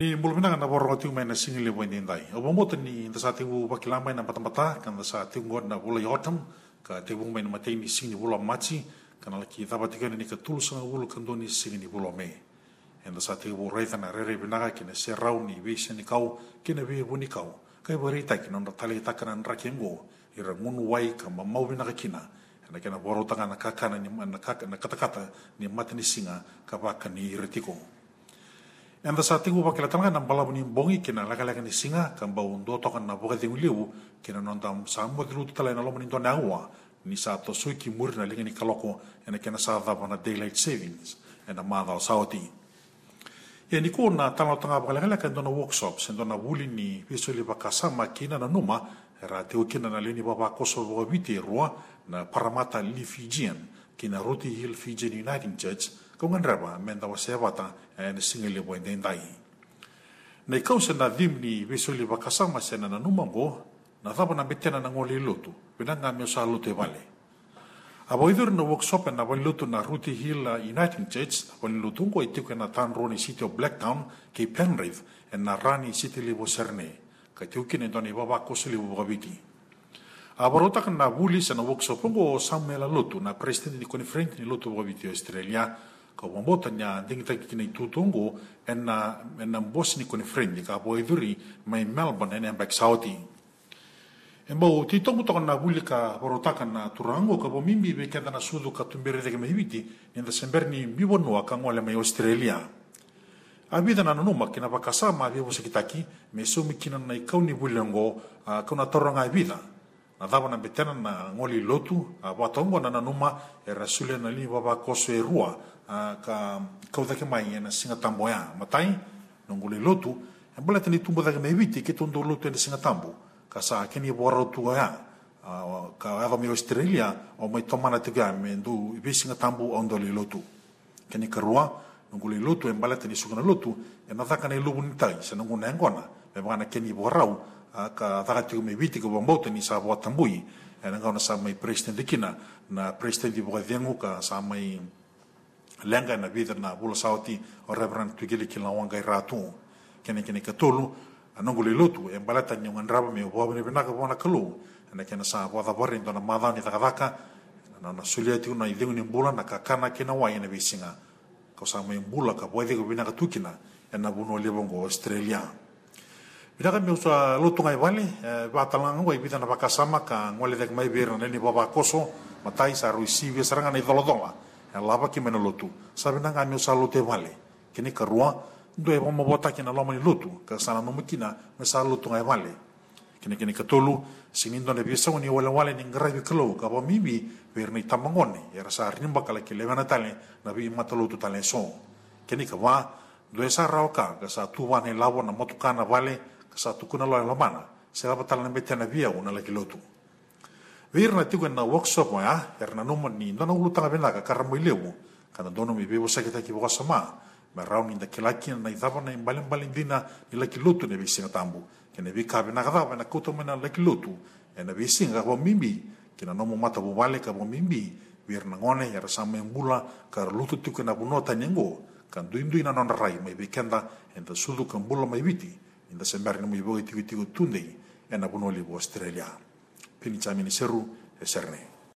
Ni mulmina na borro tiu mai na singi le wende ndai. O bomo ni nda sa tiu na patamata kan nda sa tiu ngod na bula yotam ka te bung mai na matei ni singi bula machi kan ala ki taba tika ni ka tulu sanga bulu kan doni singi ni bula me. Nda sa tiu bu reita na rere binaga ki na se rau ni vese ni kau ki na vee buni kau. Kai barita ki na nda tali takana nra kengo ira ngunu wai ka mamau binaga kina. Na kena boro tanga na kakana ni na kata-kata ni mati ni singa ka baka ni retiko. Έμβασα τίγου να μπάλα και να λάγα λέγαν η σύγα, καν πάω ντό, το έκανα να βγω δύο λίγου και να νόντα σαν μου δηλούτε τα λένε λόμουν τον αγώα. Νησά το σου και να λέγαν η καλόκο σάδα από daylight savings, ένα μάδα ως αότι. Γενικό να τάνω τον αγώα λέγα λέγαν τον workshop, σαν τον αγούλιν η πίσω λίπα κασάμα και είναι ένα νούμα, ρατέω και να λένε η παπά κόσο βοβίτη ρουά να παραμάτα λίφιτζιεν και να η λίφιτζιεν United ko ngan raba men da wase bata e na singili bo den dai nei kau se na dim ni visuli bakasama se na numango na thapa na betena na ngoli lutu pina nga me sa lutu vale. Abo idur na workshop na wali lutu na Ruti Hill Uniting Church wali lutu ko itiku na tan roni city of Blacktown ke Penrith en na rani city libo serne ka tiukin en baba kosuli bo gabiti na sa na workshop ko Samuel lutu na president ni koni friend ni lutu bo gabiti Australia ka wambota nya dingi taki kina tutungo en na en na bos ni kone friend ka bo iduri mai Melbourne en back Saudi. En bo ti tongu to na buli ka borotaka na turango ka bo mimbi be kada na sudu ka tumbere de mehibiti en da semberni bibo no ka ngole mai Australia. A vida na no makina ba kasa ma bi bo sekitaki me so mi kina na ikau ni bulengo ka na toronga nadavana betena na ngoli lotu wataunga na nanuma e rasule na li wawa koso e rua ka kaudake mai e na singa tambo ya matai na ngoli lotu e mbala tani tumba dake mai viti ke tondo lotu e na singa tambo ka sa keni e wara ya ka awa me Australia o mai tomana tuga me ndu ibe singa tambo o ndoli lotu keni ka rua na ngoli lotu e mbala tani sugana lotu e na dhaka na ilubu nitai se na nguna engona me wakana keni borau ka taka me witi ko bambauta ni sa wa tambui e na ngau na sa mai president dikina na president di boka dengu ka sa mai lenga na vida na bula sauti o reverend tugili kila wanga ratu kene kene ka tolu anongo le e mbalata ni ngan raba me bo ne bena ka bona kalu na kena sa wa da borin dona mada ni taka taka na na sulia tiu na idengu ni bula na kakana kena wa ina bisinga ko sa mai bula ka bo ko binaka tukina e na buno le bongo australia Ida kan miusa lutu ngai vale, ba talang ngai bita na bakasama ka ngole dek mai bera neni baba koso, matai sa rui nei dolo dola. E lava ki mena lutu. Sabi na ngai miusa lutu e vale. Kini ka rua, ndo e wama bota kina loma ni lutu, ka sana nomu kina, me sa lutu ngai vale. Kini kini ka tolu, sinindo ne bisa ni wale wale ni ngrabi kalau, ka ba mimi, ber ni tamangone, e rasa rimba kala ki levana tale, na bi mata lutu so. Kini ka ndo e sa ka, sa tuwa ne na motukana vale, σα του κούνα λόγια σε δάπα τα λένε μπέτια να βιαγούν αλλά κοιλό του. Βίρνα τίγου ένα workshop μου, α, ερνανούμα νιντόνα ούλου τα λαμπινά, κακάρα μου ηλίου μου, κατά τόνο μη και τα σαμά, με ράουν τα κελάκια να ειδάβω να εμπάλει μπαλιντίνα, η λακυλού του νεβί σύνατά μου, και νεβί κάβει να γδάβω ένα κούτο με ένα λακυλού του, ένα βί σύνγα από inda semberg namu ibogai tigu tigu tundei ena bunoli bu Australia. Pini chamini serru e serne.